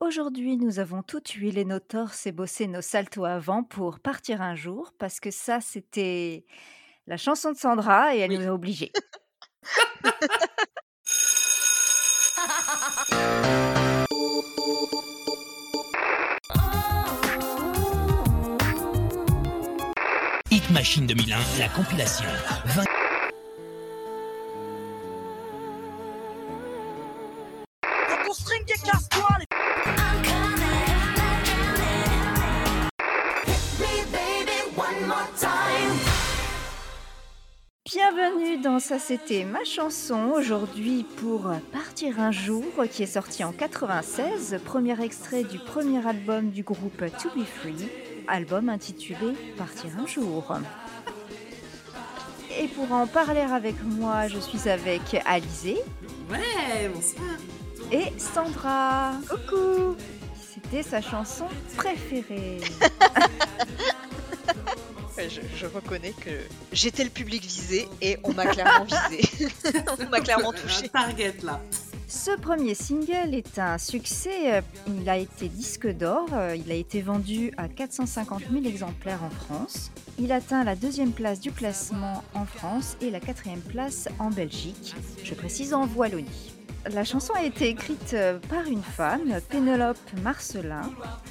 Aujourd'hui, nous avons tout huilé nos torses et bossé nos saltos avant pour partir un jour, parce que ça, c'était la chanson de Sandra et elle Oui. nous a obligés. Hit Machine 2001, la compilation. 20 Ça c'était ma chanson aujourd'hui pour Partir un jour qui est sorti en 96, premier extrait du premier album du groupe To Be Free, album intitulé Partir un jour. Et pour en parler avec moi, je suis avec Alizé Ouais, bonsoir. et Sandra. Coucou C'était sa chanson préférée. Je, je reconnais que j'étais le public visé et on m'a clairement visé. on m'a clairement touché. Target là. Ce premier single est un succès. Il a été disque d'or. Il a été vendu à 450 000 exemplaires en France. Il atteint la deuxième place du classement en France et la quatrième place en Belgique. Je précise en Wallonie. La chanson a été écrite euh, par une femme, Pénélope Marcelin.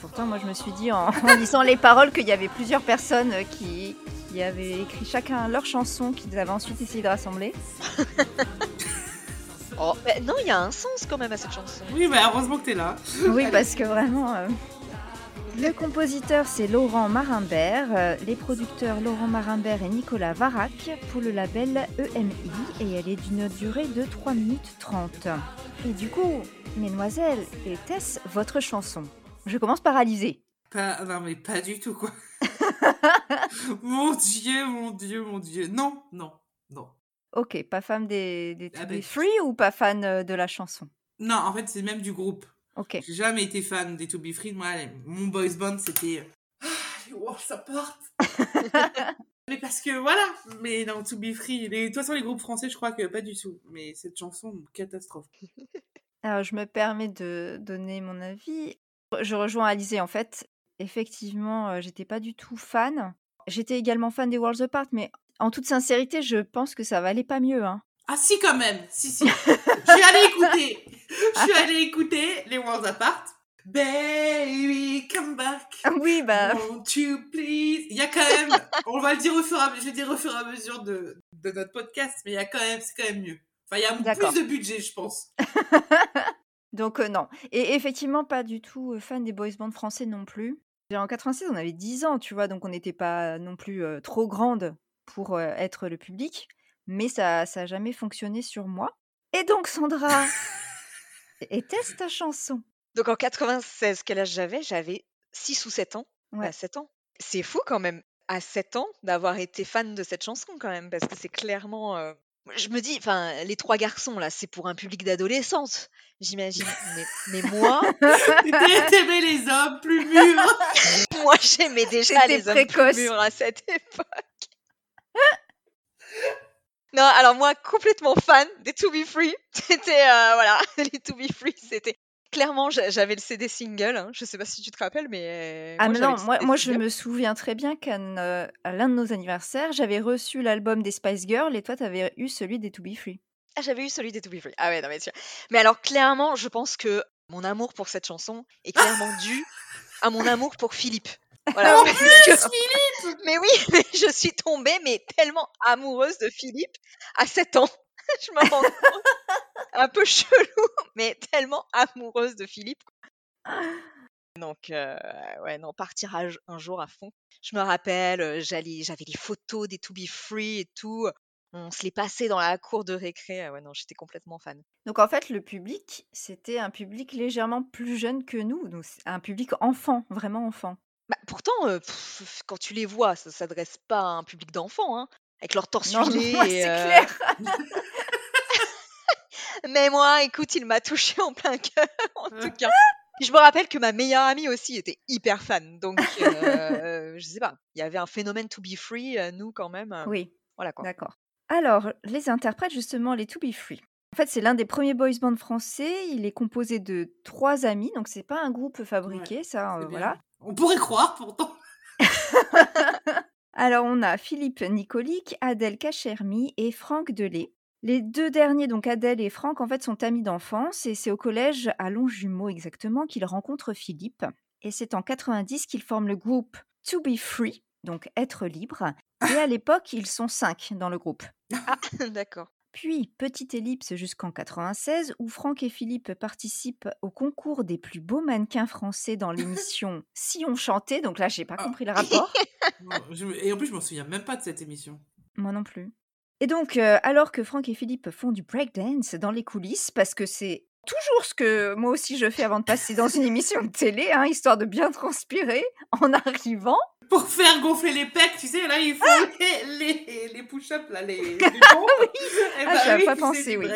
Pourtant, moi, je me suis dit en, en lisant les paroles qu'il y avait plusieurs personnes euh, qui, qui avaient écrit chacun leur chanson qu'ils avaient ensuite essayé de rassembler. Oh, mais non, il y a un sens quand même à cette chanson. Oui, bah heureusement que t'es là. Oui, parce que vraiment. euh, Le compositeur, c'est Laurent Marimbert. euh, Les producteurs, Laurent Marimbert et Nicolas Varac, pour le label EMI. Et elle est d'une durée de 3 minutes 30. Et du coup, mesdemoiselles, était-ce votre chanson Je commence par Alizé. Pas, non, mais pas du tout, quoi. mon dieu, mon dieu, mon dieu. Non, non, non. Ok, pas fan des, des Ah ben, Be Free ou pas fan euh, de la chanson? Non, en fait, c'est même du groupe. Ok. J'ai jamais été fan des To Be Free. Moi, les- mon boys band, c'était. Ah, les Walls Apart. mais parce que voilà. Mais non, To Be Free. Les... De toute façon, les groupes français, je crois que pas du tout. Mais cette chanson, catastrophe. Alors, je me permets de donner mon avis. Je rejoins Alizé, en fait. Effectivement, euh, j'étais pas du tout fan. J'étais également fan des Worlds Apart, mais en toute sincérité, je pense que ça valait pas mieux. Hein. Ah si quand même, si si. Je suis allée écouter, je suis allée écouter les Worlds Apart. Baby, come back. Oui, bah. Won't you please? Il y a quand même, on va le dire au fur et à mesure, je vais dire au fur et à mesure de, de notre podcast, mais il y a quand même, c'est quand même mieux. Enfin, il y a plus de budget, je pense. Donc, euh, non. Et effectivement, pas du tout euh, fan des boys bands français non plus. En 86, on avait 10 ans, tu vois, donc on n'était pas non plus euh, trop grande pour euh, être le public. Mais ça n'a jamais fonctionné sur moi. Et donc, Sandra, était-ce ta chanson Donc en 96, quel âge j'avais? J'avais 6 ou 7 ans. Ouais. Bah, 7 ans. C'est fou quand même, à 7 ans, d'avoir été fan de cette chanson quand même, parce que c'est clairement... euh, Je me dis, enfin, les trois garçons, là, c'est pour un public d'adolescentes, j'imagine. Mais, mais moi, t'aimais les hommes plus mûrs. moi, j'aimais déjà les hommes plus mûrs à cette époque. Non, alors moi, complètement fan des To Be Free. C'était, euh, voilà, les To Be Free, c'était... Clairement, j'a- j'avais le CD single, hein. je sais pas si tu te rappelles, mais... Ah mais j'avais non, moi, je me souviens très bien qu'à euh, l'un de nos anniversaires, j'avais reçu l'album des Spice Girls et toi t'avais eu celui des To Be Free. Ah, j'avais eu celui des To Be Free. Ah ouais, non mais sûr. Mais alors, clairement, je pense que mon amour pour cette chanson est clairement dû à mon amour pour Philippe. Voilà. En plus, que- Mais oui, mais je suis tombée, mais tellement amoureuse de Philippe à 7 ans. je me rends compte. Un peu chelou, mais tellement amoureuse de Philippe. Donc, euh, ouais, non, partir à- un jour à fond. Je me rappelle, euh, j'allais, j'avais les photos des To Be Free et tout. On se les passait dans la cour de récré. Ah ouais, non, j'étais complètement fan. Donc en fait, le public, c'était un public légèrement plus jeune que nous, donc un public enfant, vraiment enfant. Bah, pourtant, quand tu les vois, ça s'adresse pas à un public d'enfants, hein, avec leur torse Non, et, c'est clair. Mais moi, écoute, il m'a touché en plein cœur, en tout cas. Je me rappelle que ma meilleure amie aussi était hyper fan, donc je sais pas. Il y avait un phénomène to be free, nous quand même. Oui, Voilà quoi. d'accord. Alors, les interprètes, justement, les To Be Free. En fait, c'est l'un des premiers boys bands français. Il est composé de trois amis, donc c'est pas un groupe fabriqué, ça, euh, voilà. On pourrait croire pourtant. Alors, on a Philippe Nicolic, Adèle Cachermy et Franck Delay. Les deux derniers, donc Adèle et Franck, en fait, sont amis d'enfance et c'est au collège à Longjumeau exactement qu'ils rencontrent Philippe. Et c'est en 90 qu'ils forment le groupe To Be Free, donc être libre. Et à l'époque, ils sont cinq dans le groupe. Ah, d'accord. Puis, petite ellipse jusqu'en 96, où Franck et Philippe participent au concours des plus beaux mannequins français dans l'émission Si on chantait. Donc là, j'ai pas Ah. compris le rapport. Et en plus, je m'en souviens même pas de cette émission. Moi non plus. Et donc, euh, alors que Franck et Philippe font du breakdance dans les coulisses, parce que c'est toujours ce que moi aussi je fais avant de passer dans une émission de télé, hein, histoire de bien transpirer en arrivant. Pour faire gonfler les pecs, tu sais, là, ils font les, les, les push-ups, là, les, les pompes. Eh Ah, bah j'avais oui, pas c'est pensé, oui.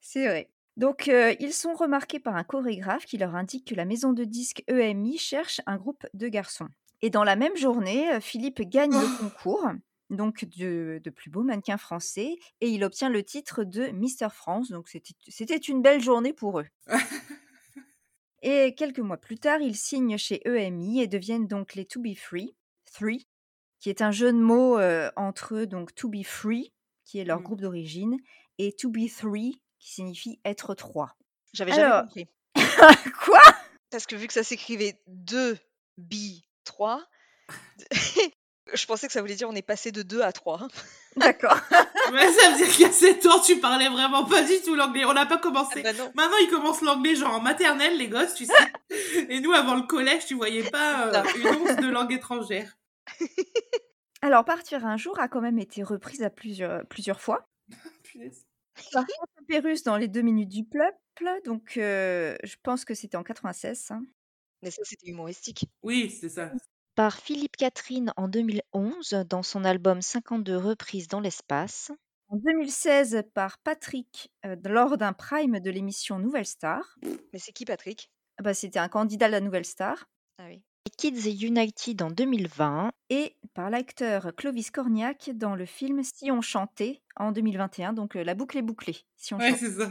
C'est vrai. Donc, euh, ils sont remarqués par un chorégraphe qui leur indique que la maison de disques EMI cherche un groupe de garçons. Et dans la même journée, euh, Philippe gagne le concours, donc de, de plus beau mannequin français, et il obtient le titre de Mister France. Donc, c'était une belle journée pour eux. Et quelques mois plus tard, ils signent chez EMI et deviennent donc les To Be Free, Three, qui est un jeu de mots euh, entre eux, donc To Be Free, qui est leur Mm. groupe d'origine, et To Be Three, qui signifie être trois. J'avais Alors- jamais compris. Quoi? Parce que vu que ça s'écrivait 2, bi, 3, je pensais que ça voulait dire on est passé de 2 à 3. D'accord. Mais ça veut dire qu'il y a 7 ans, tu parlais vraiment pas du tout l'anglais. On n'a pas commencé. bah non. Maintenant, ils commencent l'anglais genre en maternelle, les gosses, tu sais. Et nous, avant le collège, tu voyais pas euh, une once de langue étrangère. Alors, Partir un jour a quand même été reprise à plusieurs, plusieurs fois. Par contre, Pérus dans les deux minutes du peuple, donc euh, je pense que c'était en 96. ça. Mais ça, c'était humoristique. Oui, c'est ça. Par Philippe Catherine en 2011 dans son album 52 reprises dans l'espace. En 2016 par Patrick euh, lors d'un prime de l'émission Nouvelle Star. Mais c'est qui, Patrick? Ah bah, c'était un candidat de la Nouvelle Star. Ah oui. Kids United en 2020 et par l'acteur Clovis Cornillac dans le film Si on chantait en 2021. Donc euh, la boucle est bouclée. Si on Ouais, c'est ça.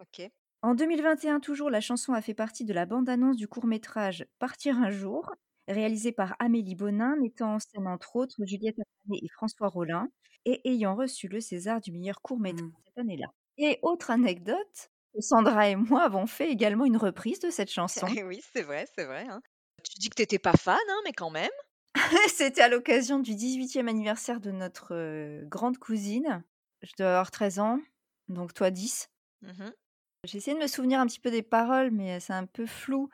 Ok. En 2021 toujours, la chanson a fait partie de la bande-annonce du court-métrage Partir un jour, réalisé par Amélie Bonin, mettant en scène entre autres Juliette Armanet et François Rollin, et ayant reçu le César du meilleur court-métrage Mm. cette année-là. Et autre anecdote, Sandra et moi avons fait également une reprise de cette chanson. oui, c'est vrai, c'est vrai. hein. Tu dis que t'étais pas fan, hein, mais quand même. C'était à l'occasion du 18e anniversaire de notre euh, grande cousine. Je dois avoir 13 ans, donc toi 10. Mhm. J'ai essayé de me souvenir un petit peu des paroles, mais c'est un peu flou.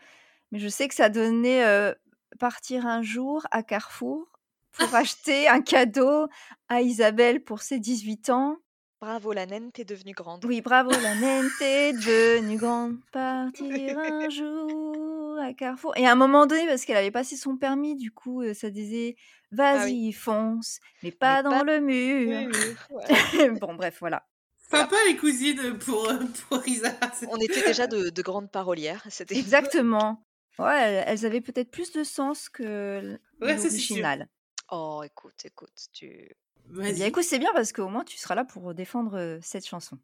Mais je sais que ça donnait euh, partir un jour à Carrefour pour acheter un cadeau à Isabelle pour ses 18 ans. Bravo, la naine, t'es devenue grande. Oui, bravo, la naine, t'es devenue grande. Partir un jour à Carrefour. Et à un moment donné, parce qu'elle avait passé son permis, du coup, euh, ça disait Vas-y, fonce, mais pas dans pas le mur. Ouais. bon, bref, voilà. Sympa les cousines pour, euh, pour Isa. On était déjà de, de grandes parolières. C'était Exactement. Ouais, elles, avaient peut-être plus de sens que Ouais, l'original. Oh, écoute, écoute, tu. Eh bien, écoute, c'est bien parce qu'au moins tu seras là pour défendre cette chanson.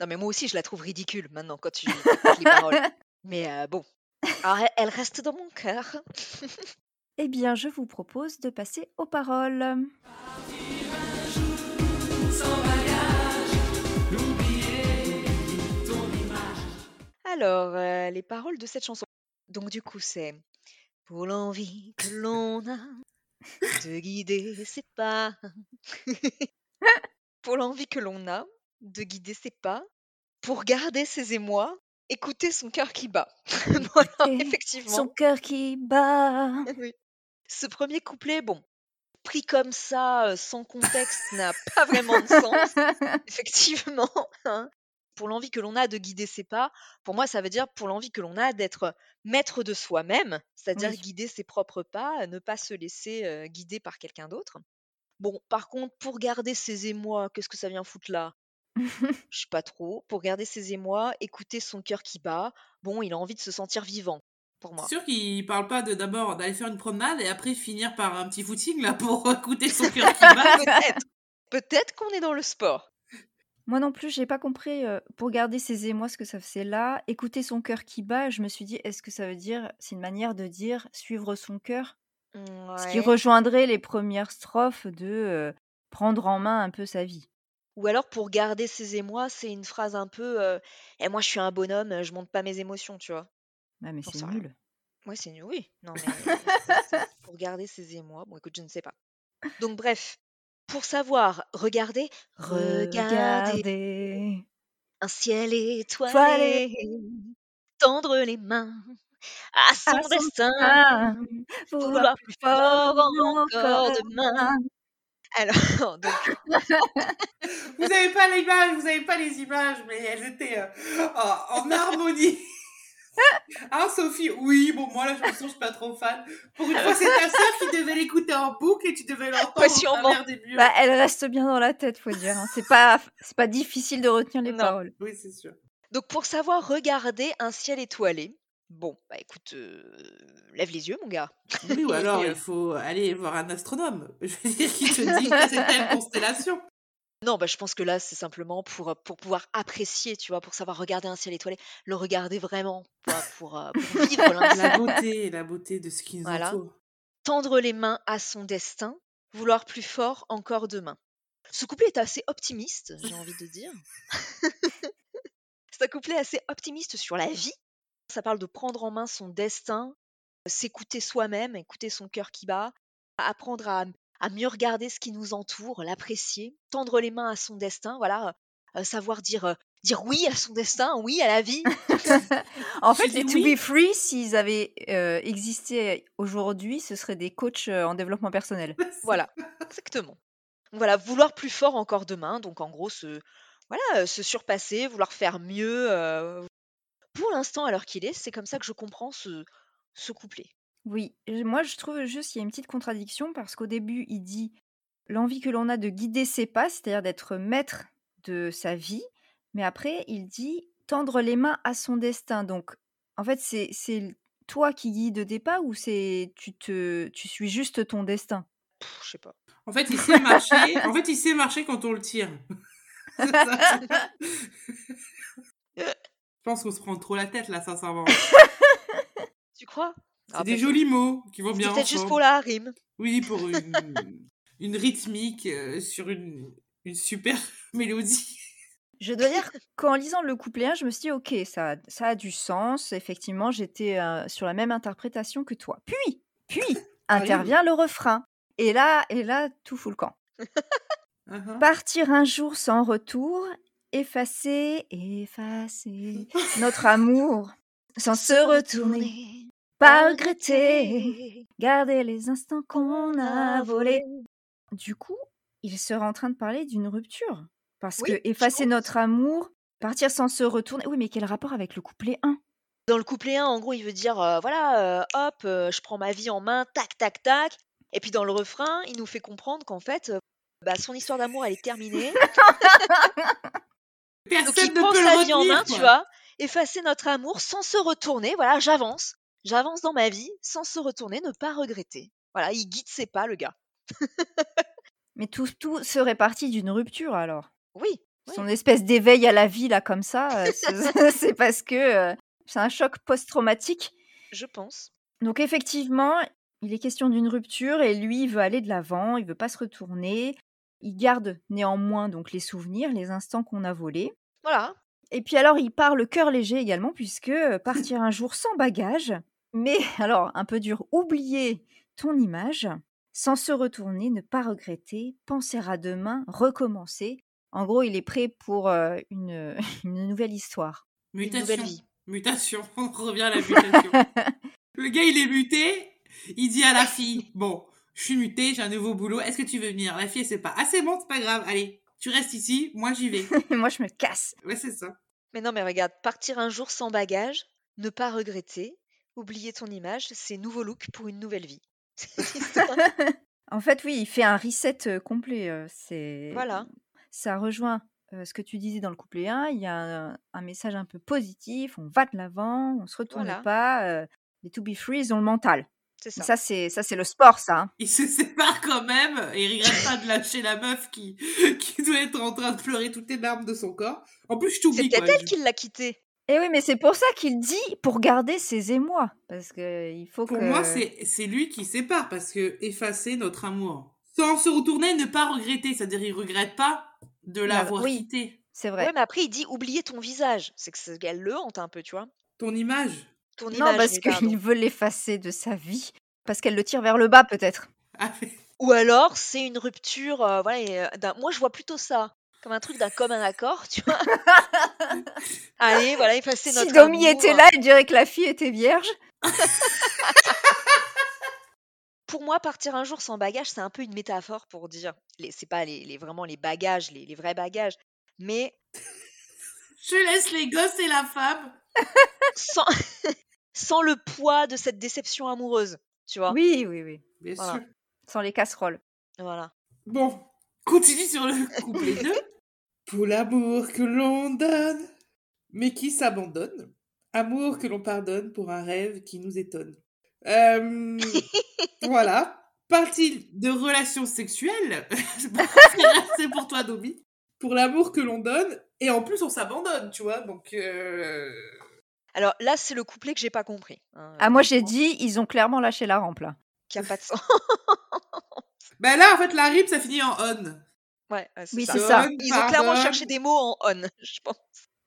non, mais moi aussi, je la trouve ridicule maintenant quand tu les paroles. Mais euh, bon. Alors, elle- elle reste dans mon cœur. Eh bien, je vous propose de passer aux paroles. Alors, euh, les paroles de cette chanson. Donc, du coup, c'est Pour l'envie que l'on a de guider ses pas. pour l'envie que l'on a de guider ses pas. Pour garder ses émois. Écouter son cœur qui bat. voilà, effectivement. Son cœur qui bat. Oui. Ce premier couplet, bon, pris comme ça, euh, sans contexte, n'a pas vraiment de sens. Effectivement. hein. Pour l'envie que l'on a de guider ses pas, pour moi, ça veut dire pour l'envie que l'on a d'être maître de soi-même, c'est-à-dire Oui. guider ses propres pas, ne pas se laisser euh, guider par quelqu'un d'autre. Bon, par contre, pour garder ses émois, qu'est-ce que ça vient foutre là? Je sais pas trop. Pour garder ses émois, écouter son cœur qui bat, bon, il a envie de se sentir vivant, pour moi. C'est sûr qu'il parle pas de d'abord d'aller faire une promenade et après finir par un petit footing là pour écouter son cœur qui bat. Peut-être. Peut-être qu'on est dans le sport. Moi non plus, j'ai pas compris euh, pour garder ses émois ce que ça faisait là. Écouter son cœur qui bat, je me suis dit, est-ce que ça veut dire, c'est une manière de dire suivre son cœur? Ce qui rejoindrait les premières strophes de euh, prendre en main un peu sa vie. Ou alors pour garder ses émois, c'est une phrase un peu euh, Eh, moi je suis un bonhomme, je montre pas mes émotions, tu vois? Ah, mais c'est nul. Ouais, c'est nul, oui. Non, mais pour garder ses émois. Bon, écoute, je ne sais pas. Donc, bref, pour savoir, regardez, regardez un ciel étoilé, Toilé tendre les mains à son à son destin, sein, vouloir vouloir plus fort encore demain. Alors, donc, Vous avez pas l'image, vous avez pas les images, mais elles étaient euh, en harmonie. Hein, Sophie? Oui, bon, moi, la chanson, je suis pas trop fan. Pour une fois, c'est ta sœur qui devait l'écouter en boucle et tu devais l'entendre au murs. Bah, elle reste bien dans la tête, faut dire. hein. C'est pas, c'est pas difficile de retenir les non. paroles. Oui, c'est sûr. Donc, pour savoir regarder un ciel étoilé, bon, bah écoute, euh, lève les yeux, mon gars. Oui, ou alors euh, il faut aller voir un astronome. Je veux dire, qui te dit que c'est telle constellation. Non, bah, je pense que là, c'est simplement pour, pour pouvoir apprécier, tu vois, pour savoir regarder un ciel étoilé, le regarder vraiment, pour, pour, pour vivre La l'instant. beauté, la beauté de ce qui nous Voilà. entoure. Tendre les mains à son destin, vouloir plus fort encore demain. Ce couplet est assez optimiste, j'ai envie de dire. c'est un couplet assez optimiste sur la vie. Ça parle de prendre en main son destin, s'écouter soi-même, écouter son cœur qui bat, apprendre à, à mieux regarder ce qui nous entoure, l'apprécier, tendre les mains à son destin, voilà, euh, savoir dire, euh, dire oui à son destin, oui à la vie. En fait, les To oui Be Free, s'ils avaient euh, existé aujourd'hui, ce seraient des coachs en développement personnel. Voilà, exactement. Donc Voilà, vouloir plus fort encore demain, donc en gros, se, voilà, se surpasser, vouloir faire mieux. euh, Pour l'instant, à l'heure qu'il est, c'est comme ça que je comprends ce, ce couplet. Oui, je- moi je trouve juste qu'il y a une petite contradiction parce qu'au début, il dit l'envie que l'on a de guider ses pas, c'est-à-dire d'être maître de sa vie, mais après, il dit tendre les mains à son destin. Donc, en fait, c'est c'est toi qui guides tes pas ou c'est tu te tu suis juste ton destin? Pff, je sais pas. En fait, il sait marcher. En fait, il sait marcher quand on le tire. C'est ça. Je pense qu'on se prend trop la tête là, sincèrement. Tu crois? C'est Ah, des peut-être. jolis mots qui vont bien peut-être juste pour la rime. Oui, pour une, une rythmique euh, sur une, une super mélodie. Je dois dire qu'en lisant le couplet 1, je me suis dit, ok, ça, a- ça a du sens. Effectivement, j'étais euh, sur la même interprétation que toi. Puis, puis, intervient le refrain. Et là, et là, tout fout le camp. Uh-huh. Partir un jour sans retour, effacer, effacer notre amour, sans se retourner, pas regretter, garder les instants qu'on a volés. Du coup, il serait en train de parler d'une rupture. Parce Oui, que effacer notre amour, partir sans se retourner. Oui, mais quel rapport avec le couplet 1 Dans le couplet 1, en gros, il veut dire euh, voilà, euh, hop, euh, je prends ma vie en main, tac, tac, tac. Et puis dans le refrain, il nous fait comprendre qu'en fait, bah, son histoire d'amour, elle est terminée. Donc Personne il ne prend peut sa le vie en main, tu vois, effacer notre amour sans se retourner. Voilà, j'avance. J'avance dans ma vie sans se retourner, ne pas regretter. Voilà, il guide ses pas, le gars. Mais tout, tout serait parti d'une rupture alors. Oui. oui. Son espèce d'éveil à la vie, là, comme ça, euh, c'est c'est parce que euh, c'est un choc post-traumatique. Je pense. Donc effectivement, il est question d'une rupture et lui, il veut aller de l'avant, il veut pas se retourner. Il garde néanmoins donc les souvenirs, les instants qu'on a volés. Voilà. Et puis alors, il part le cœur léger également, puisque euh, partir un jour sans bagage, mais alors un peu dur, oublier ton image, sans se retourner, ne pas regretter, penser à demain, recommencer. En gros, il est prêt pour euh, une, une nouvelle histoire. Une Mutation. nouvelle vie. Mutation. On revient à la mutation. Le gars, il est muté. Il dit à la fille Bon, je suis muté, j'ai un nouveau boulot. Est-ce que tu veux venir? La fille, elle sait pas. Ah, c'est bon, c'est pas grave. Allez, tu restes ici. Moi, j'y vais. Moi, je me casse. Ouais, c'est ça. Mais non, mais regarde, partir un jour sans bagage, ne pas regretter, oublier ton image, c'est nouveau look pour une nouvelle vie. C'est. En fait, oui, il fait un reset complet. C'est Voilà. Ça rejoint ce que tu disais dans le couplet 1. Il y a un, un message un peu positif. On va de l'avant, on se retourne Voilà. pas. les To Be Free, ils ont le mental. C'est ça. Ça, c'est ça, c'est le sport, ça. hein. Il se sépare quand même et il regrette pas de lâcher la meuf qui, qui doit être en train de pleurer toutes les larmes de son corps. En plus, je C'est t'oublie peut-être quoi. elle qui l'a quitté. Et oui, mais c'est pour ça qu'il dit pour garder ses émois. Parce que il faut Pour que. moi, c'est c'est lui qui sépare parce que effacer notre amour. Sans se retourner, ne pas regretter. C'est-à-dire, il regrette pas de l'avoir oui. quitté. C'est Ouais. vrai. mais après, il dit oublier ton visage. C'est que c'est- elle le hante un peu, tu vois. Ton image. Ton Non, image, parce oui, pardon. qu'il veut l'effacer de sa vie. Parce qu'elle le tire vers le bas, peut-être. Ah, mais- Ou alors, c'est une rupture. euh, voilà, et, euh, d'un- moi, je vois plutôt ça comme un truc d'un commun accord, tu vois. Allez, voilà, effacer Si notre Domi amour. était là, elle dirait que la fille était vierge. Pour moi, partir un jour sans bagage, c'est un peu une métaphore pour dire. Les, c'est pas les, les- vraiment les bagages, les, les vrais bagages, mais Je laisse les gosses et la femme. sans, sans le poids de cette déception amoureuse, tu vois. Oui, oui, oui. Bien Voilà. sûr. Sans les casseroles. Voilà. Bon, continue sur le couplet 2. Pour l'amour que l'on donne, mais qui s'abandonne. Amour que l'on pardonne pour un rêve qui nous étonne. Euh, voilà. Partie de relations sexuelles? C'est pour toi, Domi. Pour l'amour que l'on donne. Et en plus, on s'abandonne, tu vois. Donc, euh, Alors là, c'est le couplet que j'ai pas compris. hein, Ah, moi, j'ai dit, ils ont clairement lâché la rampe, là. Qu'il n'y a pas de sens. Ben là, en fait, la rime, ça finit en on. Ouais, Oui, ça. c'est ça. Ils ont clairement cherché des mots en on, je pense.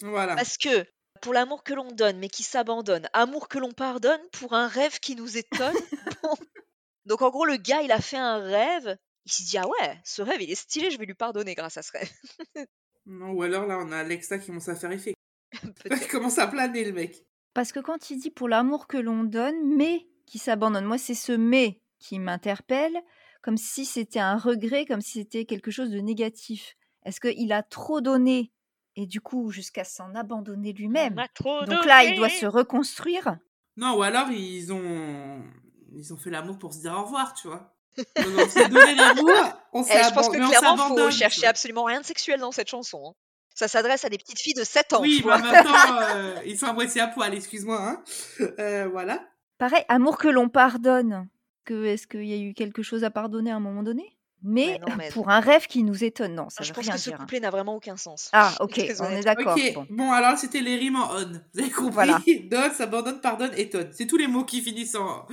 Voilà. Parce que pour l'amour que l'on donne mais qui s'abandonne, amour que l'on pardonne pour un rêve qui nous étonne. Bon. Donc en gros, le gars, il a fait un rêve. Il s'est dit, ah ouais, ce rêve, il est stylé, je vais lui pardonner grâce à ce rêve. Non, ou alors là, on a Alexa qui commence à faire effet. Il commence à planer, le mec. Parce que quand il dit pour l'amour que l'on donne, mais qui s'abandonne, moi, c'est ce mais qui m'interpelle, comme si c'était un regret, comme si c'était quelque chose de négatif. Est-ce qu'il a trop donné et du coup, jusqu'à s'en abandonner lui-même? On a trop Donc là, il doit donné. se reconstruire? Non, ou alors ils ont ils ont fait l'amour pour se dire au revoir, tu vois? Donc, on s'est donné l'amour, on s'est Eh, je pense que clairement, faut chercher absolument rien de sexuel dans cette chanson. hein. Ça s'adresse à des petites filles de 7 ans, Oui, même temps, euh, ils sont à moitié à poil, excuse-moi. Hein. Euh, voilà. Pareil, amour que l'on pardonne. Que, Est-ce qu'il y a eu quelque chose à pardonner à un moment donné? Mais Ouais, non, mais- pour un rêve qui nous étonne, non, ça Je veut pense rien que ce dire. hein. couplet n'a vraiment aucun sens. Ah, ok, on est d'accord. ok, bon. bon. alors c'était les rimes en on. Vous avez compris? Voilà. Donne, s'abandonne, pardonne, étonne. C'est tous les mots qui finissent en,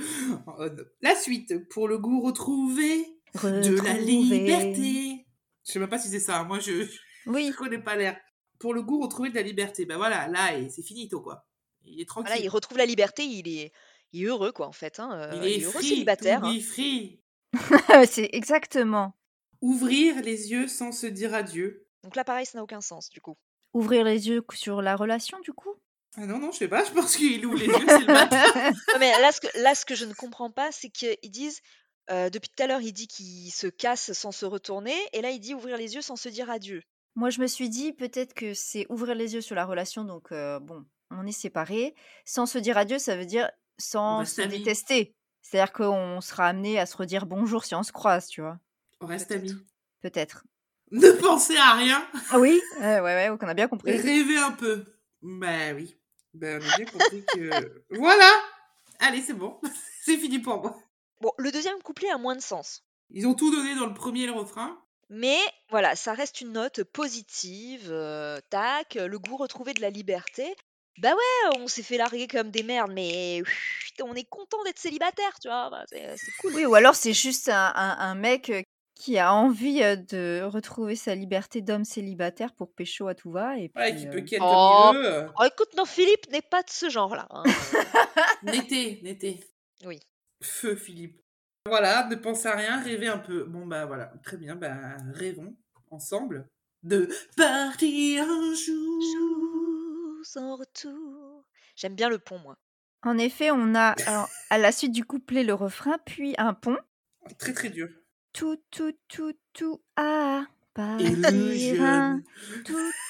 en on. La suite, pour le goût retrouvé de la Retrouver. liberté. Je sais même pas si c'est ça, moi je, Oui, je connais pas l'air. Pour le goût retrouvé de la liberté. Ben voilà, là, c'est finito, quoi. Il est tranquille. Voilà, il retrouve la liberté, il est, il est heureux, quoi, en fait. hein, euh, Il est heureux free, célibataire. to hein. free. c'est exactement. Ouvrir les yeux sans se dire adieu. Donc là, pareil, ça n'a aucun sens, du coup. Ouvrir les yeux sur la relation, du coup? Ah non, non, je sais pas, je pense qu'il ouvre les yeux, c'est le matin. Non, mais là, ce que, là, ce que je ne comprends pas, c'est qu'ils disent, euh, depuis tout à l'heure, il dit qu'il se casse sans se retourner, et là, il dit ouvrir les yeux sans se dire adieu. Moi, je me suis dit peut-être que c'est ouvrir les yeux sur la relation, donc euh, bon, on est séparés. Sans se dire adieu, ça veut dire sans se détester. C'est-à-dire qu'on sera amené à se redire bonjour si on se croise, tu vois. On reste amis. Peut-être. Ne pensez à rien, Ah oui, euh, ouais, ouais, on a bien compris. rêvez un peu. Bah oui. Ben, on a bien compris que. Voilà Allez, c'est bon. c'est fini pour moi. Bon, le deuxième couplet a moins de sens. Ils ont tout donné dans le premier le refrain. Mais voilà, ça reste une note positive. euh, tac, le goût retrouvé de la liberté. Bah ouais, on s'est fait larguer comme des merdes, mais on est content d'être célibataire, tu vois. bah, c'est c'est cool. Oui, ou alors c'est juste un, un- un mec euh, qui a envie euh, de retrouver sa liberté d'homme célibataire pour pécho à tout va. Et puis, Ouais, qui euh, peut ken Oh. comme il veut. euh. Oh, écoute, non, Philippe n'est pas de ce genre-là. hein. N'était, n'était. Oui. Feu, Philippe. Voilà, ne pensez à rien, rêvez un peu. Bon, bah voilà, très bien, bah rêvons ensemble de partir un jour. Sans retour. J'aime bien le pont, moi. En effet, on a alors, à la suite du couplet le refrain, puis un pont. Très très dur. Tout, tout, tout, tout, ah, tout,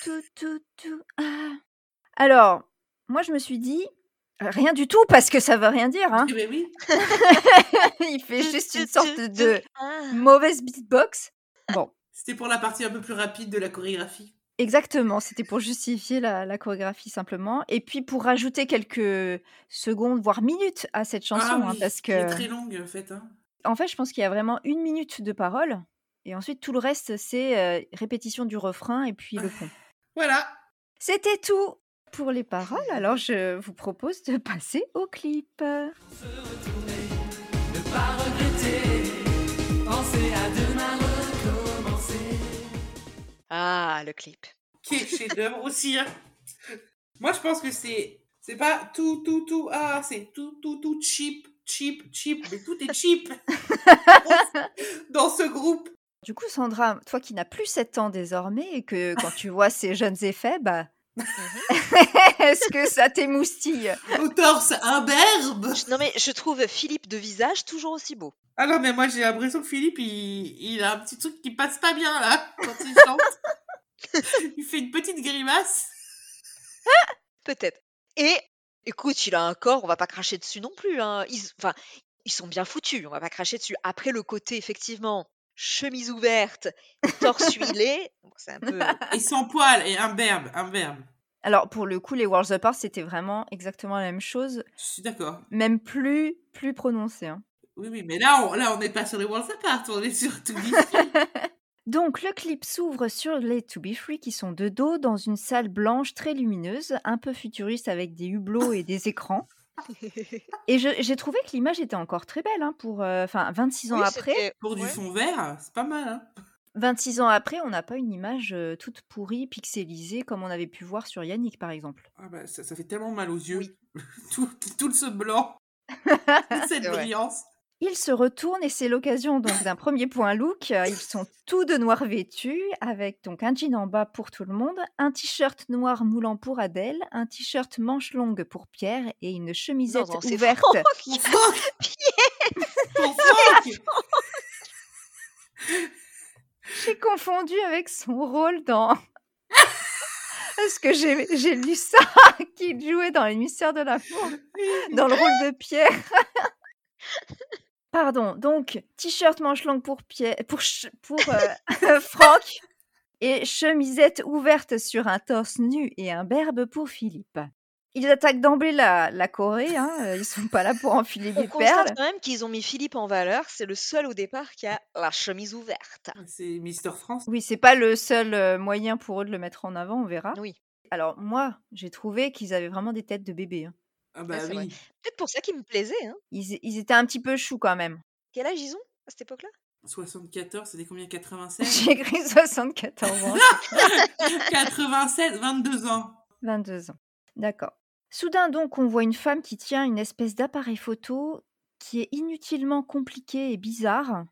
tout, tout, tout, ah. Alors, moi je me suis dit, rien du tout parce que ça veut rien dire. Hein. Eh ben oui. Il fait juste une sorte de. Ah. mauvaise beatbox. Bon, C'était pour la partie un peu plus rapide de la chorégraphie. Exactement, c'était pour justifier la, la chorégraphie simplement. Et puis pour rajouter quelques secondes, voire minutes à cette chanson, Ah hein, oui, parce qui est que très longue en fait. hein. en fait, je pense qu'il y a vraiment une minute de parole. Et ensuite, tout le reste, c'est euh, répétition du refrain et puis le pont. Voilà. C'était tout pour les paroles. Alors, je vous propose de passer au clip. Ah, le clip. Quel chef-d'œuvre aussi. hein. Moi, je pense que c'est c'est pas tout tout tout ah c'est tout tout tout cheap cheap cheap mais tout est cheap dans ce groupe. Du coup, Sandra, toi qui n'as plus 7 ans désormais et que quand tu vois ces jeunes effets, bah, est-ce que ça t'émoustille? Au torse imberbe. Non mais je trouve Philippe de visage toujours aussi beau. Ah non mais moi j'ai l'impression que Philippe il, il a un petit truc qui passe pas bien là quand il chante. il fait une petite grimace. Peut-être. Et écoute, il a un corps, on va pas cracher dessus non plus. Hein. Ils, enfin, ils sont bien foutus, on va pas cracher dessus. Après le côté, effectivement, chemise ouverte, torse huilé, bon, un peu. Et sans poil et imberbe imberbe. Alors, pour le coup, les Worlds Apart, c'était vraiment exactement la même chose, Je suis d'accord. même plus, plus prononcé. hein. Oui oui mais là on là on n'est pas sur les Worlds Apart on est sur tout Donc, le clip s'ouvre sur les To Be Free qui sont de dos dans une salle blanche très lumineuse, un peu futuriste avec des hublots et des écrans. Et j'ai trouvé que l'image était encore très belle, hein, pour, euh, enfin, 26 ans Oui, après. Pour du ouais. fond vert c'est pas mal hein. 26 ans après, on n'a pas une image euh, toute pourrie, pixelisée, comme on avait pu voir sur Yannick, par exemple. Ah bah, ça, ça fait tellement mal aux yeux. Oui. tout, tout ce blanc, toute cette brillance. Ils se retournent et c'est l'occasion donc d'un premier point look. Euh, Ils sont tous de noir vêtus, avec donc un jean en bas pour tout le monde, un t-shirt noir moulant pour Adèle, un t-shirt manche longue pour Pierre et une chemisette non, c'est ouverte. J'ai confondu avec son rôle dans. Parce que j'ai lu ça, qu'il jouait dans Les Mystères de l'amour, dans le rôle de Pierre. Pardon, donc t-shirt manche longue pour Pierre, pour, ch- pour euh, Franck et chemisette ouverte sur un torse nu et un berbe pour Philippe. Ils attaquent d'emblée la, la Corée, hein, ils sont pas là pour enfiler On des perles. constate quand même qu'ils ont mis Philippe en valeur. C'est le seul au départ qui a la chemise ouverte. C'est Mister France? Oui, c'est pas le seul euh, moyen pour eux de le mettre en avant, on verra. Oui. Alors moi, j'ai trouvé qu'ils avaient vraiment des têtes de bébé. hein. Ah bah c'est vrai. oui. Peut-être pour ça qu'il me plaisait. Hein. Ils, ils étaient un petit peu choux quand même. Quel âge ils ont à cette époque-là? 74, c'était combien 96 J'ai écrit 74 ans, 96, 22 ans. 22 ans. D'accord. Soudain donc, on voit une femme qui tient une espèce d'appareil photo qui est inutilement compliqué et bizarre.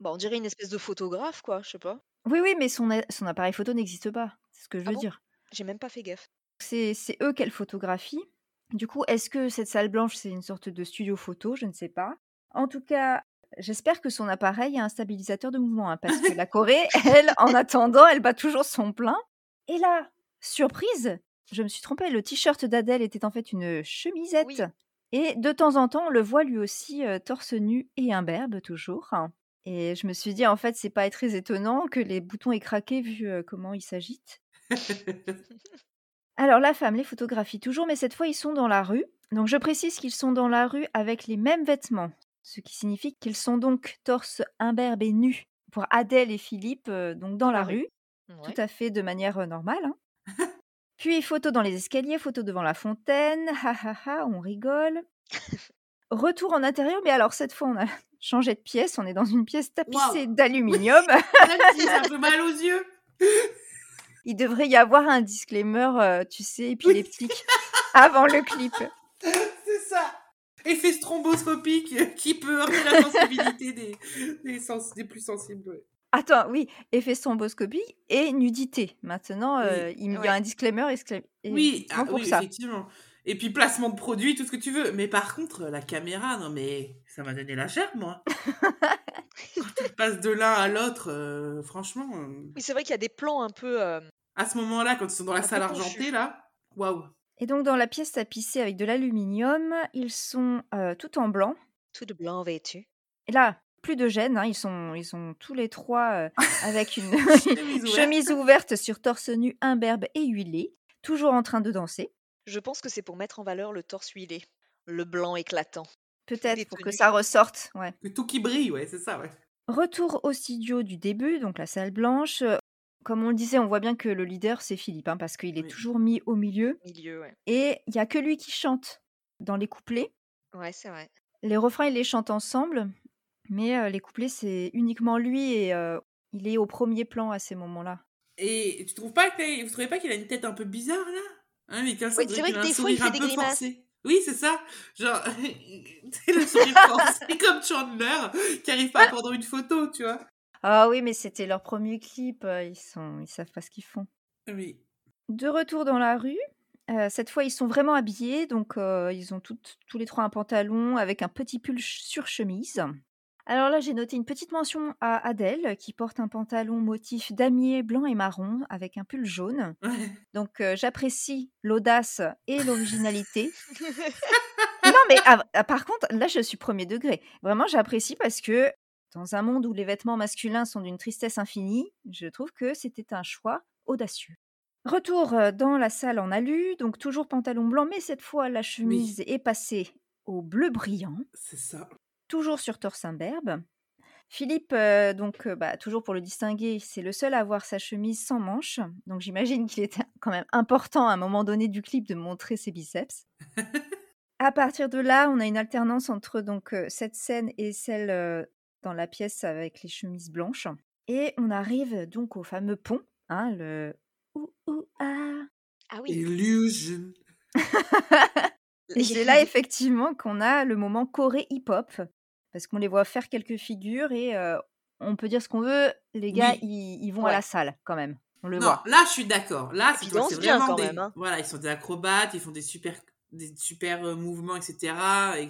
Bon, on dirait une espèce de photographe, quoi. Je sais pas. Oui, oui, mais son, a- son appareil photo n'existe pas. C'est ce que je Ah veux bon? dire. J'ai même pas fait gaffe. C'est c'est eux qu'elle photographie. Du coup, est-ce que cette salle blanche, c'est une sorte de studio photo? Je ne sais pas. En tout cas, j'espère que son appareil a un stabilisateur de mouvement, hein, parce que la Corée, elle, en attendant, elle bat toujours son plein. Et là, surprise, je me suis trompée, le t-shirt d'Adèle était en fait une chemisette. Oui. Et de temps en temps, on le voit lui aussi euh, torse nu et imberbe toujours. Et je me suis dit, en fait, c'est pas très étonnant que les boutons aient craqué vu euh, comment ils s'agitent. Alors la femme les photographie toujours, mais cette fois ils sont dans la rue. Donc je précise qu'ils sont dans la rue avec les mêmes vêtements, ce qui signifie qu'ils sont donc torse imberbe et nus pour Adèle et Philippe, euh, donc dans la Ah oui. rue, Ouais. tout à fait de manière euh, normale. hein. Puis photo dans les escaliers, photo devant la fontaine, ha ha ha, on rigole. Retour en intérieur, mais alors cette fois on a changé de pièce, on est dans une pièce tapissée d'aluminium. Un peu mal aux yeux. Il devrait y avoir un disclaimer, euh, tu sais, épileptique avant le clip. C'est ça. Effet stromboscopique qui peut heurter la sensibilité des, des, sens, des plus sensibles. ouais. Attends, oui, effet stromboscopie et nudité. Maintenant, euh, il y a Ouais. un disclaimer excla- Oui, ah, pour oui ça. effectivement. Et puis placement de produits, tout ce que tu veux. Mais par contre, la caméra, non mais ça m'a donné la chair, moi. Quand tu passes de l'un à l'autre, euh, franchement, euh, Oui, c'est vrai qu'il y a des plans un peu. euh, à ce moment-là, quand ils sont dans la salle argentée, là, waouh. Et donc, dans la pièce tapissée avec de l'aluminium, ils sont euh, tout en blanc. tout de blanc vêtu. Et là, plus de gêne. hein, Ils, sont, ils sont tous les trois euh, avec une Chemise ouverte. chemise ouverte sur torse nu imberbe et huilé, toujours en train de danser. Je pense que c'est pour mettre en valeur le torse huilé, le blanc éclatant. Peut-être pour que ça ressorte. Ouais. Que tout qui brille, ouais, c'est ça, ouais. Retour au studio du début, donc la salle blanche. Comme on le disait, on voit bien que le leader, c'est Philippe, hein, parce qu'il est Oui. toujours mis au milieu. Milieu, ouais. Et il y a que lui qui chante dans les couplets. Ouais, c'est vrai. Les refrains, il les chante ensemble, mais euh, les couplets, c'est uniquement lui et euh, il est au premier plan à ces moments-là. Et tu trouves pas que vous trouvez pas qu'il a une tête un peu bizarre là? Hein, mais ça, Oui, c'est vrai que un des fois, il sourire fait un des peu grimaces. forcé. Oui, c'est ça. Genre, c'est le sourire forcé comme Chandler qui arrive pas à prendre une photo, tu vois. Ah oui, mais c'était leur premier clip, euh, ils sont, ils savent pas ce qu'ils font. Oui. De retour dans la rue, euh, cette fois ils sont vraiment habillés, donc euh, ils ont toutes- tous les trois un pantalon avec un petit pull sur chemise. Alors là, j'ai noté une petite mention à Adèle qui porte un pantalon motif damier blanc et marron avec un pull jaune. Donc euh, j'apprécie l'audace et l'originalité. non mais ah, ah, par contre, là je suis premier degré. Vraiment, j'apprécie parce que dans un monde où les vêtements masculins sont d'une tristesse infinie, je trouve que c'était un choix audacieux. Retour euh, dans la salle en alu, donc toujours pantalon blanc, mais cette fois la chemise est passée au bleu brillant, C'est ça. Toujours sur torse imberbe. Philippe, euh, donc euh, bah, toujours pour le distinguer, c'est le seul à avoir sa chemise sans manches, donc j'imagine qu'il était quand même important à un moment donné du clip de montrer ses biceps. À partir de là, on a une alternance entre donc euh, cette scène et celle euh, dans la pièce avec les chemises blanches. Et on arrive donc au fameux pont, hein, le ouh ouh ah. Ah oui. Illusion. Et c'est là effectivement qu'on a le moment Corée hip-hop, parce qu'on les voit faire quelques figures et euh, on peut dire ce qu'on veut, les gars, Oui. ils, ils vont à la salle quand même. On le Non, voit. là, je suis d'accord. Là, c'est dansent c'est bien vraiment quand des. même, hein. Voilà, ils sont des acrobates, ils font des super, des super euh, mouvements, etc. et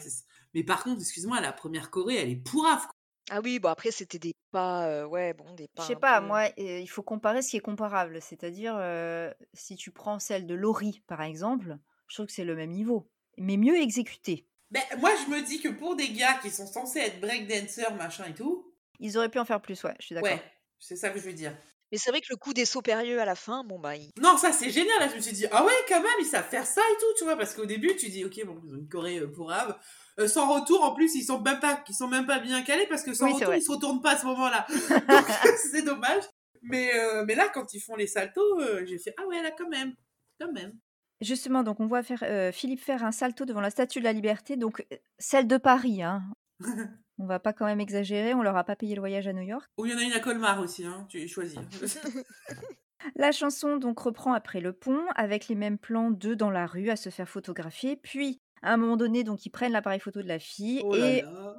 Mais par contre, excuse-moi, la première Corée, elle est pourrave. Ah oui, bon après c'était des pas, euh, ouais, bon, des Je pas. sais un pas, peu- moi, euh, il faut comparer ce qui est comparable. C'est-à-dire, euh, si tu prends celle de Laurie, par exemple, je trouve que c'est le même niveau, mais mieux exécuté. Ben, moi, je me dis que pour des gars qui sont censés être breakdancers, machin et tout, Ils auraient pu en faire plus, ouais, je suis d'accord. ouais, c'est ça que je veux dire. Mais c'est vrai que le coup des sauts périlleux à la fin, bon bah, il- Non, ça c'est génial. Là, je me suis dit, ah ouais, quand même, ils savent faire ça et tout, tu vois, parce qu'au début, tu dis, ok, bon, ils ont une Corée euh, pourrave. Euh, sans retour, en plus, ils sont même pas, ils sont même pas bien calés parce que sans Oui, retour, vrai. ils se retournent pas à ce moment-là. Donc, c'est dommage. Mais, euh, mais là, quand ils font les saltos, euh, j'ai fait, ah ouais, là, quand même, quand même. Justement, donc on voit faire, euh, Philippe faire un salto devant la Statue de la Liberté, donc euh, celle de Paris. Hein. On va pas quand même exagérer, on leur a pas payé le voyage à New York. Ou il y en a une à Colmar aussi, hein, tu choisis. La chanson donc reprend après le pont, avec les mêmes plans d'eux dans la rue à se faire photographier. Puis, à un moment donné, donc ils prennent l'appareil photo de la fille oh là et là,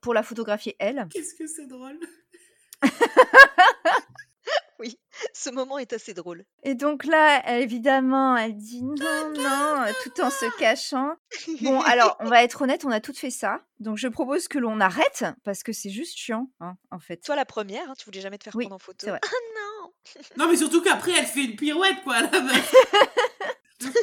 pour la photographier elle. qu'est-ce que c'est drôle. ce moment est assez drôle. Et donc là, évidemment, elle dit non, non, euh, tout en se cachant. Bon, alors, on va être honnête, on a toutes fait ça. Donc, je propose que l'on arrête parce que c'est juste chiant, hein, en fait. Toi la première, hein, tu voulais jamais te faire Oui, prendre en photo. Ah non Non, mais surtout qu'après, elle fait une pirouette, quoi, la meuf.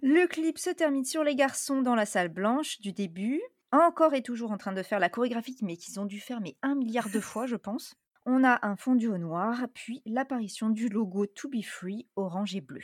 Le clip se termine sur les garçons dans la salle blanche du début. Encore et toujours en train de faire la chorégraphie, mais qu'ils ont dû faire mais un milliard de fois, je pense. On a un fondu au noir, puis l'apparition du logo To Be Free orange et bleu.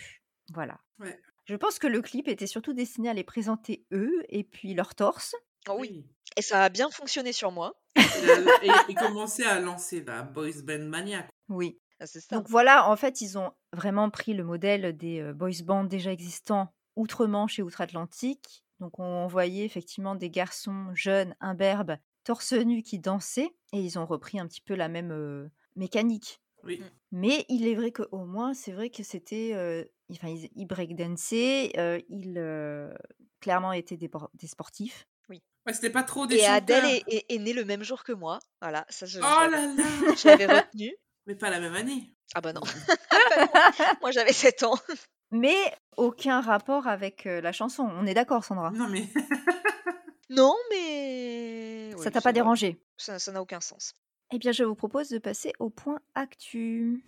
Voilà. Ouais. Je pense que le clip était surtout destiné à les présenter eux et puis leur torse. Oh oui. Et ça a bien fonctionné sur moi. Et, euh, et, et commencer à lancer la boys band mania. Oui. Ah, c'est ça. Donc voilà, en fait, ils ont vraiment pris le modèle des euh, boys bands déjà existants outre-Manche et outre-Atlantique. Donc on voyait effectivement des garçons jeunes, imberbes, torse nu qui dansaient et ils ont repris un petit peu la même euh, mécanique. Oui. Mais il est vrai qu'au moins, c'est vrai que c'était. euh, enfin, ils, ils breakdançaient, euh, ils euh, clairement étaient des, por- des sportifs. Ouais, c'était pas trop des Et chanteurs. Adèle est, est- est née le même jour que moi. Voilà, ça je, Oh là là je l'avais retenu. Mais pas la même année. Ah bah non. Non. Moi j'avais 7 ans. Mais aucun rapport avec euh, la chanson. On est d'accord, Sandra Non, mais. Non, mais. Ça t'a pas dérangé? Ça n'a aucun sens. Eh bien, je vous propose de passer au point actu.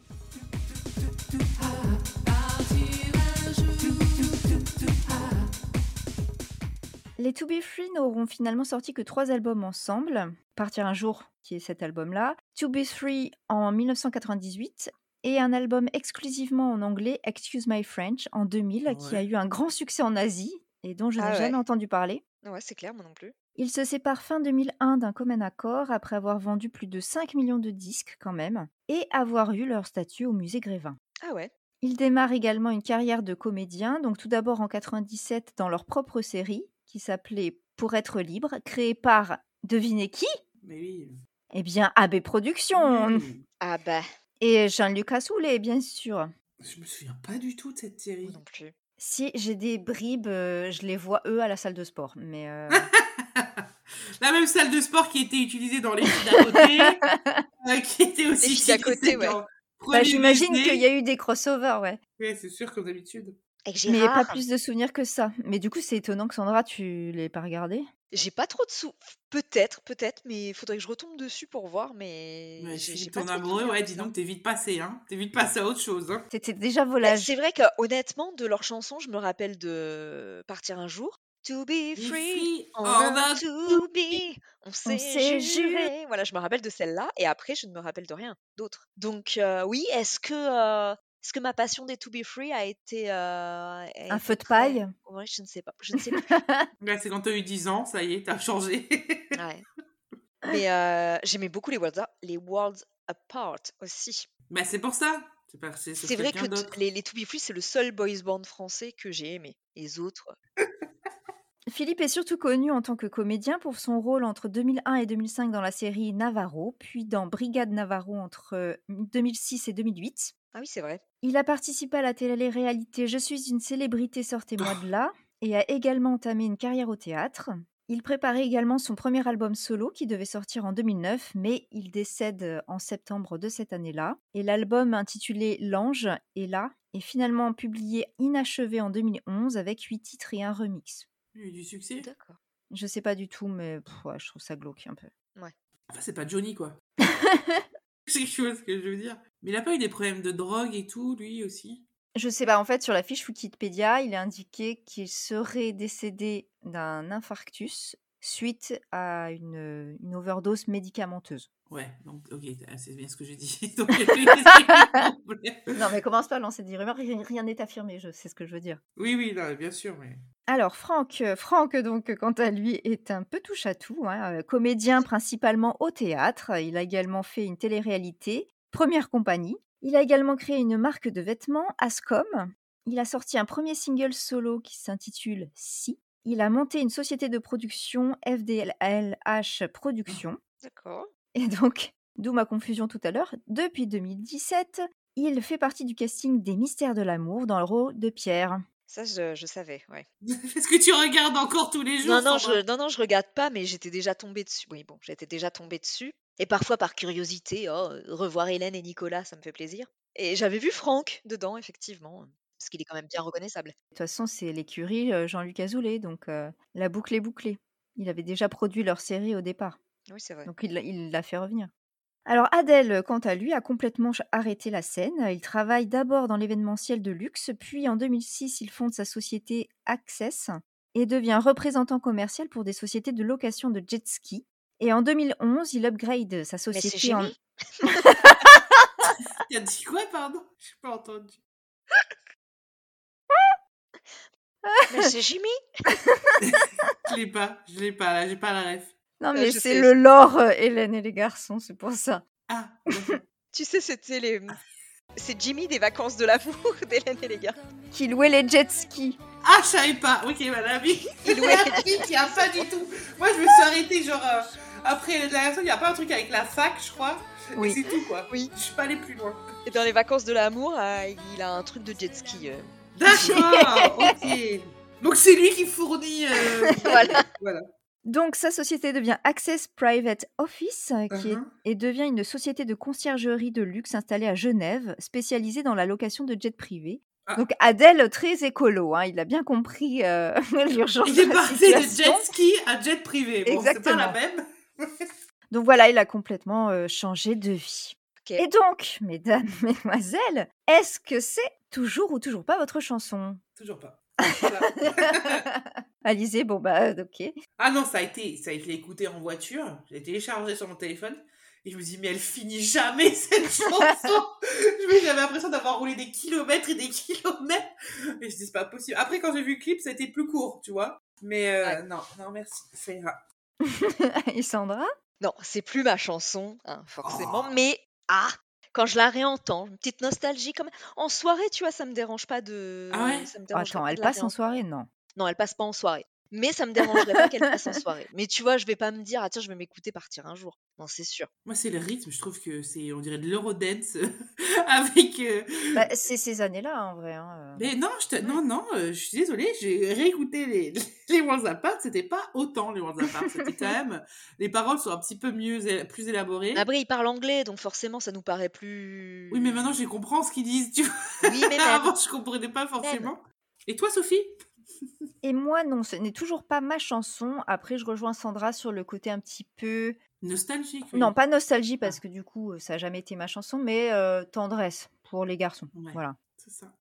Les To Be Free n'auront finalement sorti que trois albums ensemble. Partir un jour, qui est cet album-là. To Be Free en 1998 et un album exclusivement en anglais, Excuse My French, en 2000, qui a eu un grand succès en Asie et dont je n'ai Ah ouais. jamais entendu parler. Ouais, c'est clair, moi non plus. Ils se séparent fin 2001 d'un commun accord après avoir vendu plus de 5 millions de disques quand même et avoir eu leur statut au musée Grévin. Ah ouais. Ils démarrent également une carrière de comédien, donc tout d'abord en 97 dans leur propre série qui s'appelait Pour être libre, créée par, devinez qui? Mais oui. Eh bien AB Productions Oui. Ah bah, et Jean-Luc Assoulet, bien sûr. Je me souviens pas du tout de cette série. moi non plus. Si j'ai des bribes, euh, je les vois eux à la salle de sport, mais euh, La même salle de sport qui était utilisée dans les filles d'à côté, euh, qui était aussi Les d'à côté, ouais. bah, j'imagine qu'il y a eu des crossovers, ouais. Ouais, c'est sûr, comme d'habitude. Avec Mais Gérard, pas plus de souvenirs que ça. Mais du coup, c'est étonnant que Sandra, tu l'aies pas regardé. j'ai pas trop de sous. Peut-être, peut-être, mais il faudrait que je retombe dessus pour voir, mais Ouais, j'ai ton amoureux, ouais, dis donc, t'es vite passé, hein. T'es vite passé à autre chose, hein. C'était déjà Bah, volage. c'est vrai que honnêtement, de leurs chansons, je me rappelle de Partir un jour. To be free, free, on on a to be, on s'est s'est juré. juré. Voilà, je me rappelle de celle-là, et après, je ne me rappelle de rien d'autre. Donc euh, oui, est-ce que euh, est-ce que ma passion des To be free a été euh, a Un été feu de très... paille? Ouais, je ne sais pas, je ne sais plus. Ouais, c'est quand t'as eu 10 ans, ça y est, t'as changé. Ouais. Mais euh, j'aimais beaucoup les Worlds, les Worlds Apart aussi. bah, c'est pour ça. C'est pas, c'est sauf C'est vrai que les, les To Be Free, c'est le seul boys band français que j'ai aimé. Les autres, Philippe est surtout connu en tant que comédien pour son rôle entre 2001 et 2005 dans la série Navarro, puis dans Brigade Navarro entre euh, 2006 et 2008. Ah oui, c'est vrai. Il a participé à la télé-réalité Je suis une célébrité, sortez-moi de là, et a également entamé une carrière au théâtre. Il préparait également son premier album solo qui devait sortir en 2009, mais il décède euh, en septembre de cette année-là. Et l'album intitulé L'Ange est là, est finalement publié inachevé en 2011 avec 8 titres et un remix. Il a eu du succès? D'accord. Je sais pas du tout, mais pff, ouais, je trouve ça glauque un peu. Enfin, c'est pas Johnny, quoi. c'est quelque chose que je veux dire. Mais il a pas eu des problèmes de drogue et tout, lui aussi? Je sais pas, en fait, sur la fiche Wikipédia, il est indiqué qu'il serait décédé d'un infarctus suite à une, une overdose médicamenteuse. Ouais, donc, ok, c'est bien ce que j'ai dit. Donc. Non, mais commence pas à lancer des rumeurs, rien n'est affirmé, je sais ce que je veux dire. oui, oui, bien sûr, mais. Alors, Franck, euh, Franck, donc, quant à lui, est un peu touche-à-tout, hein, euh, comédien principalement au théâtre. Il a également fait une télé-réalité, Première Compagnie. Il a également créé une marque de vêtements, Ascom. Il a sorti un premier single solo qui s'intitule Si. Il a monté une société de production, FDLH Productions. D'accord. Et donc, d'où ma confusion tout à l'heure, depuis 2017, il fait partie du casting des Mystères de l'amour dans le rôle de Pierre. Ça, je, je savais, ouais. Est-ce que tu regardes encore tous les jours Non, non, je, non, non, je regarde pas, mais j'étais déjà tombée dessus. Oui, bon, j'étais déjà tombée dessus. Et parfois par curiosité, oh, euh, revoir Hélène et Nicolas, ça me fait plaisir. Et j'avais vu Franck dedans, effectivement, parce qu'il est quand même bien reconnaissable. De toute façon, c'est l'écurie euh, Jean-Luc Azoulay, donc euh, la boucle est bouclée. Il avait déjà produit leur série au départ, Oui, c'est vrai. donc il l'a fait revenir. Alors Adèle, quant à lui, a complètement arrêté la scène. Il travaille d'abord dans l'événementiel de luxe, puis en 2006, il fonde sa société Access et devient représentant commercial pour des sociétés de location de jet ski. Et en 2011, il upgrade sa Mais société en... Jimmy Il a dit quoi, pardon? J'ai pas entendu. Mais c'est Jimmy Je l'ai pas, je l'ai pas, là, j'ai pas la ref. Non Euh, mais c'est sais. le lore euh, Hélène et les garçons, c'est pour ça. Ah. Tu sais, c'était les... C'est Jimmy des vacances de l'amour d'Hélène et les gars. Qui louait les jet skis. ah, je savais pas. Ok, voilà, oui. Il louait La fille qui a pas du tout. Moi, je me suis arrêtée, genre, euh, après il y a pas un truc avec la fac, je crois. Oui. C'est tout, quoi. Oui. Je suis pas allée plus loin. Et dans les vacances de l'amour, euh, il a un truc de jet ski. euh. D'accord, ok. Donc, c'est lui qui fournit. euh, Voilà. voilà. Donc, sa société devient Access Private Office euh, qui est- Mhm. et devient une société de conciergerie de luxe installée à Genève, spécialisée dans la location de jets privés. Ah. Donc, Adèle, très écolo, hein, il a bien compris euh, l'urgence Il de est passé de jet ski à jet privé. Bon, c'est pas la Exactement. même. Donc voilà, il a complètement euh, changé de vie. Et donc, mesdames, mesdemoiselles, est-ce que c'est toujours ou toujours pas votre chanson? Toujours pas. Voilà. Alizé, bon bah ok. Ah non, ça a été, ça a été écouté en voiture. J'ai téléchargé sur mon téléphone. Et je me dis, mais elle finit jamais cette chanson. Je me- J'avais l'impression d'avoir roulé des kilomètres et des kilomètres. Et je dis, c'est pas possible. Après, quand j'ai vu le clip, ça a été plus court, tu vois. Mais euh, Ouais. non, non, merci. Ça ira. Et Sandra? Non, c'est plus ma chanson, hein, forcément, Oh. mais ah, quand je la réentends, une petite nostalgie comme en soirée, tu vois, ça me dérange pas de. Ah ouais? ça me dérangerait Attends, pas elle passe en soirée Non? Non, elle passe pas en soirée. Mais ça me dérangerait pas qu'elle passe en soirée. Mais tu vois, je vais pas me dire, ah tiens, je vais m'écouter partir un jour. Non, c'est sûr. Moi, c'est le rythme. Je trouve que c'est, on dirait de l'eurodance avec. euh, Bah, c'est ces années-là, en vrai. hein, euh. Mais non, je te- non, non, euh, je suis désolée, j'ai réécouté les, les Worlds Apart, c'était pas autant les Worlds Apart, c'était quand même, les paroles sont un petit peu mieux, plus élaborées. Après, il parle anglais, donc forcément, ça nous paraît plus. Oui, mais maintenant, je comprends ce qu'ils disent, tu vois. Oui, mais même. Avant, je comprenais pas forcément. Et toi, Sophie? Et moi, non, ce n'est toujours pas ma chanson. Après, je rejoins Sandra sur le côté un petit peu. Nostalgique. oui. Non, pas nostalgie, Ah. parce que du coup, euh, ça n'a jamais été ma chanson, mais euh, tendresse pour les garçons. Ouais. Voilà. C'est ça.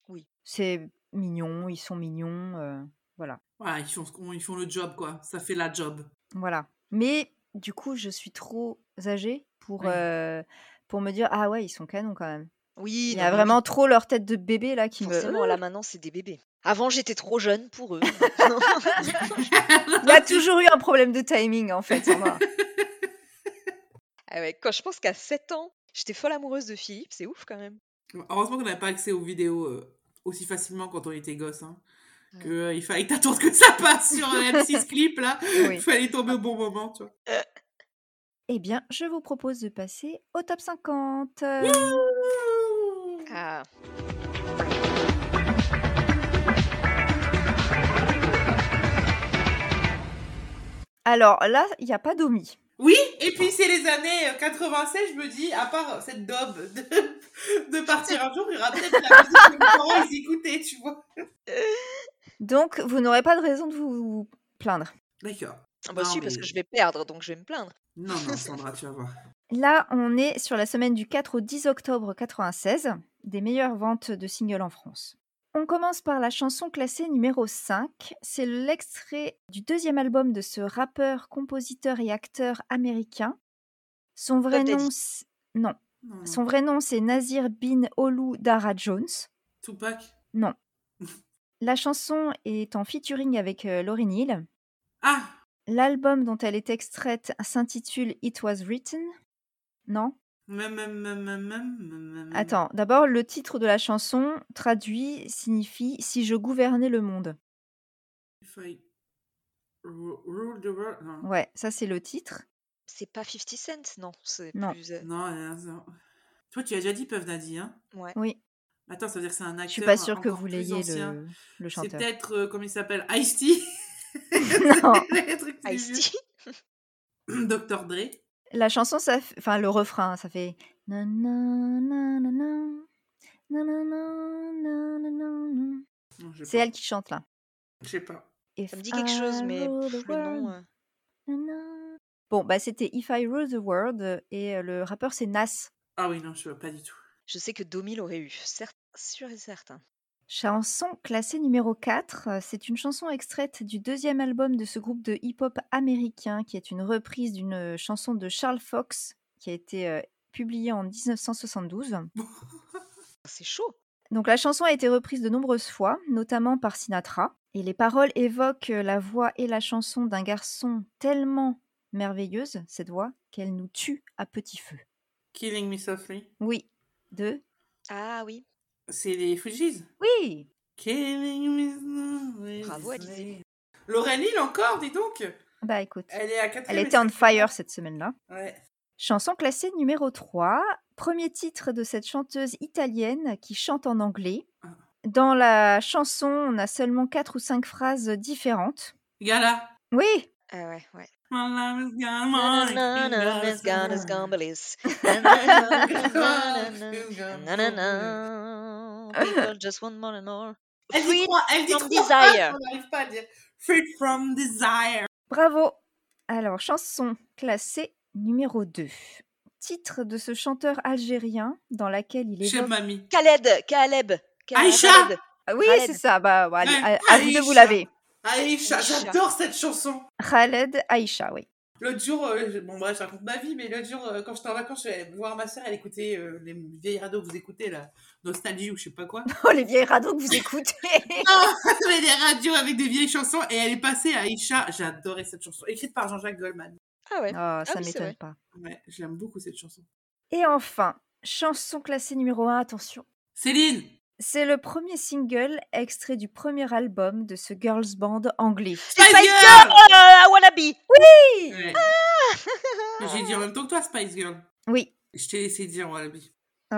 C'est mignon, ils sont mignons. euh, voilà. Ouais, ils font, ils font le job, quoi. Ça fait la job. Voilà. Mais du coup, je suis trop âgée pour, Ouais. euh, pour me dire Ah ouais, ils sont canons quand même. Oui, Il y non, a mais vraiment trop leur tête de bébé là qui oui, me. forcément, là maintenant, c'est des bébés. Avant, j'étais trop jeune pour eux. Il y a toujours eu un problème de timing en fait. Ah ouais, quand je pense qu'à 7 ans, j'étais folle amoureuse de Philippe, c'est ouf quand même. Heureusement qu'on n'avait pas accès aux vidéos euh, aussi facilement quand on était gosse. Hein. Ouais. Que, euh, il fallait t'attendre que ça passe sur le M6 clip, là. Oui. Il fallait tomber au bon moment, tu vois. Eh bien, je vous propose de passer au top 50. Euh, Alors là, il n'y a pas d'omis. Oui, et puis c'est les années euh, 96, je me dis, à part cette daube de, de partir un jour, il y aura peut-être la musique que mes parents ils écoutaient, tu vois. Donc, vous n'aurez pas de raison de vous plaindre. D'accord. Ah bah Non, si, parce que je vais perdre, donc je vais me plaindre. Non, non, Sandra, tu vas voir. Là, on est sur la semaine du 4 au 10 octobre 96, des meilleures ventes de singles en France. On commence par la chanson classée numéro 5. C'est l'extrait du deuxième album de ce rappeur, compositeur et acteur américain. Son vrai nom, c'est- non, Non, non. son vrai nom c'est Nazir bin Olu Dara Jones. Tupac? Non. La chanson est en featuring avec euh, Lauryn Hill. Ah L'album dont elle est extraite s'intitule It Was Written. Non Attends, d'abord, le titre de la chanson, traduit, signifie Si je gouvernais le monde. If I ru- rule the world. Non. Ouais, ça c'est le titre. C'est pas 50 Cent, non. C'est Non. plus. euh, Non, ça- Toi, tu as déjà dit Puff Daddy, hein Ouais. Oui, Attends, ça veut dire que c'est un acteur je suis pas sûre que vous l'ayez ancien. le, C'est peut-être, euh, comment il s'appelle Ice-T non, Ice-T. Dr. Dre. La chanson, enfin le refrain, ça fait. C'est elle qui chante là. Je sais pas. If ça me dit quelque chose, mais le nom. Bon, bah c'était If I Rule the World et le rappeur c'est Nas. Ah oui, non, je vois pas du tout. Je sais que 2000 l'aurait eu, certes, sûr et certain. Chanson classée numéro 4, euh, c'est une chanson extraite du deuxième album de ce groupe de hip-hop américain qui est une reprise d'une euh, chanson de Charles Fox qui a été euh, publiée en 1972. C'est chaud. Donc la chanson a été reprise de nombreuses fois, notamment par Sinatra, et les paroles évoquent la voix et la chanson d'un garçon tellement merveilleuse, cette voix, qu'elle nous tue à petit feu. Killing Me Softly. Oui, de... Ah oui. C'est les Fujis. Oui. Bravo, Alizé. Laurel Hill encore, dis donc. Bah écoute, Elle est à elle quatrième. était on fire cette semaine-là. Ouais. Chanson classée numéro 3, premier titre de cette chanteuse italienne qui chante en anglais. Ah. Dans la chanson, on a seulement quatre ou cinq phrases différentes. Gala. Oui, Ah ouais, ouais. My love is gone, my love is gone, is gone, bliss. People just want more and more. Elle dit Free trois, elle dit from trois phrases, desire. on n'arrive pas à dire. Free from desire. bravo. Alors, chanson classée numéro 2. Titre de ce chanteur algérien dans laquelle il Chez évoque... mamie. Khaled, Ah Aïcha Khaled. Oui, Khaled. c'est ça. Bah, bon, allez, à, à vous de vous laver. Aïcha, j'adore cette chanson. Khaled Aïcha, oui. L'autre jour, euh, bon bref, je raconte ma vie, mais l'autre jour, euh, quand j'étais en vacances, je suis allée voir ma soeur, elle écoutait euh, les vieilles radios que vous écoutez, là, Nostalgie ou je sais pas quoi. Oh, les vieilles radeaux que vous écoutez mais des radios avec des vieilles chansons, et elle est passée à Aïcha. J'adorais cette chanson, écrite par Jean-Jacques Goldman. Ah ouais. Oh, ça oui, m'étonne pas. Ouais, je l'aime beaucoup cette chanson. Et enfin, chanson classée numéro 1, attention. Céline C'est le premier single extrait du premier album de ce girls band anglais. Spice Spice Girl Ah, Wannabe Ouais. J'ai dit en même temps que toi, Spice Girl. Oui. Je t'ai laissé dire, Wallaby. Oh.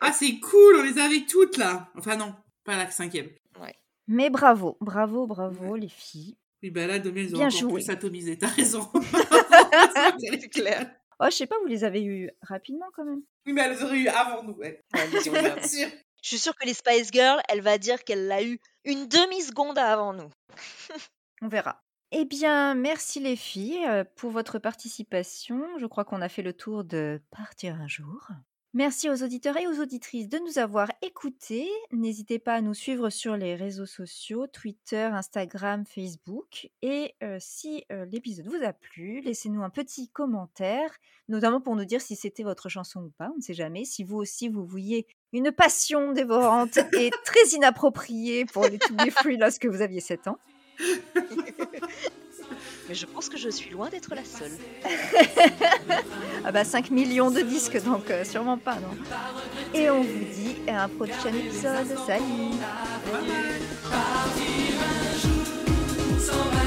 Ah, c'est cool, on les avait toutes là. Enfin, non, pas la cinquième. Mais bravo, bravo, bravo les filles. Oui, bah là, demain, ils ont Bien encore joué. plus atomisé, t'as raison. C'est clair. Oh, je sais pas, vous les avez eu rapidement quand même. Oui, mais elles auraient eu avant nous, ouais. Ouais, Je suis sûre que les Spice Girls, elle va dire qu'elle l'a eu une demi-seconde avant nous. On verra. Eh bien, merci les filles euh, pour votre participation. Je crois qu'on a fait le tour de Partir un jour. Merci aux auditeurs et aux auditrices de nous avoir écoutés. N'hésitez pas à nous suivre sur les réseaux sociaux, Twitter, Instagram, Facebook. Et euh, si euh, l'épisode vous a plu, laissez-nous un petit commentaire, notamment pour nous dire si c'était votre chanson ou pas. On ne sait jamais. Si vous aussi, vous vouliez une passion dévorante et très inappropriée pour les To Be Free lorsque vous aviez 7 ans. mais je pense que je suis loin d'être la seule. ah bah 5 millions de disques, donc euh, sûrement pas, non Et on vous dit à un prochain épisode. Salut, Salut.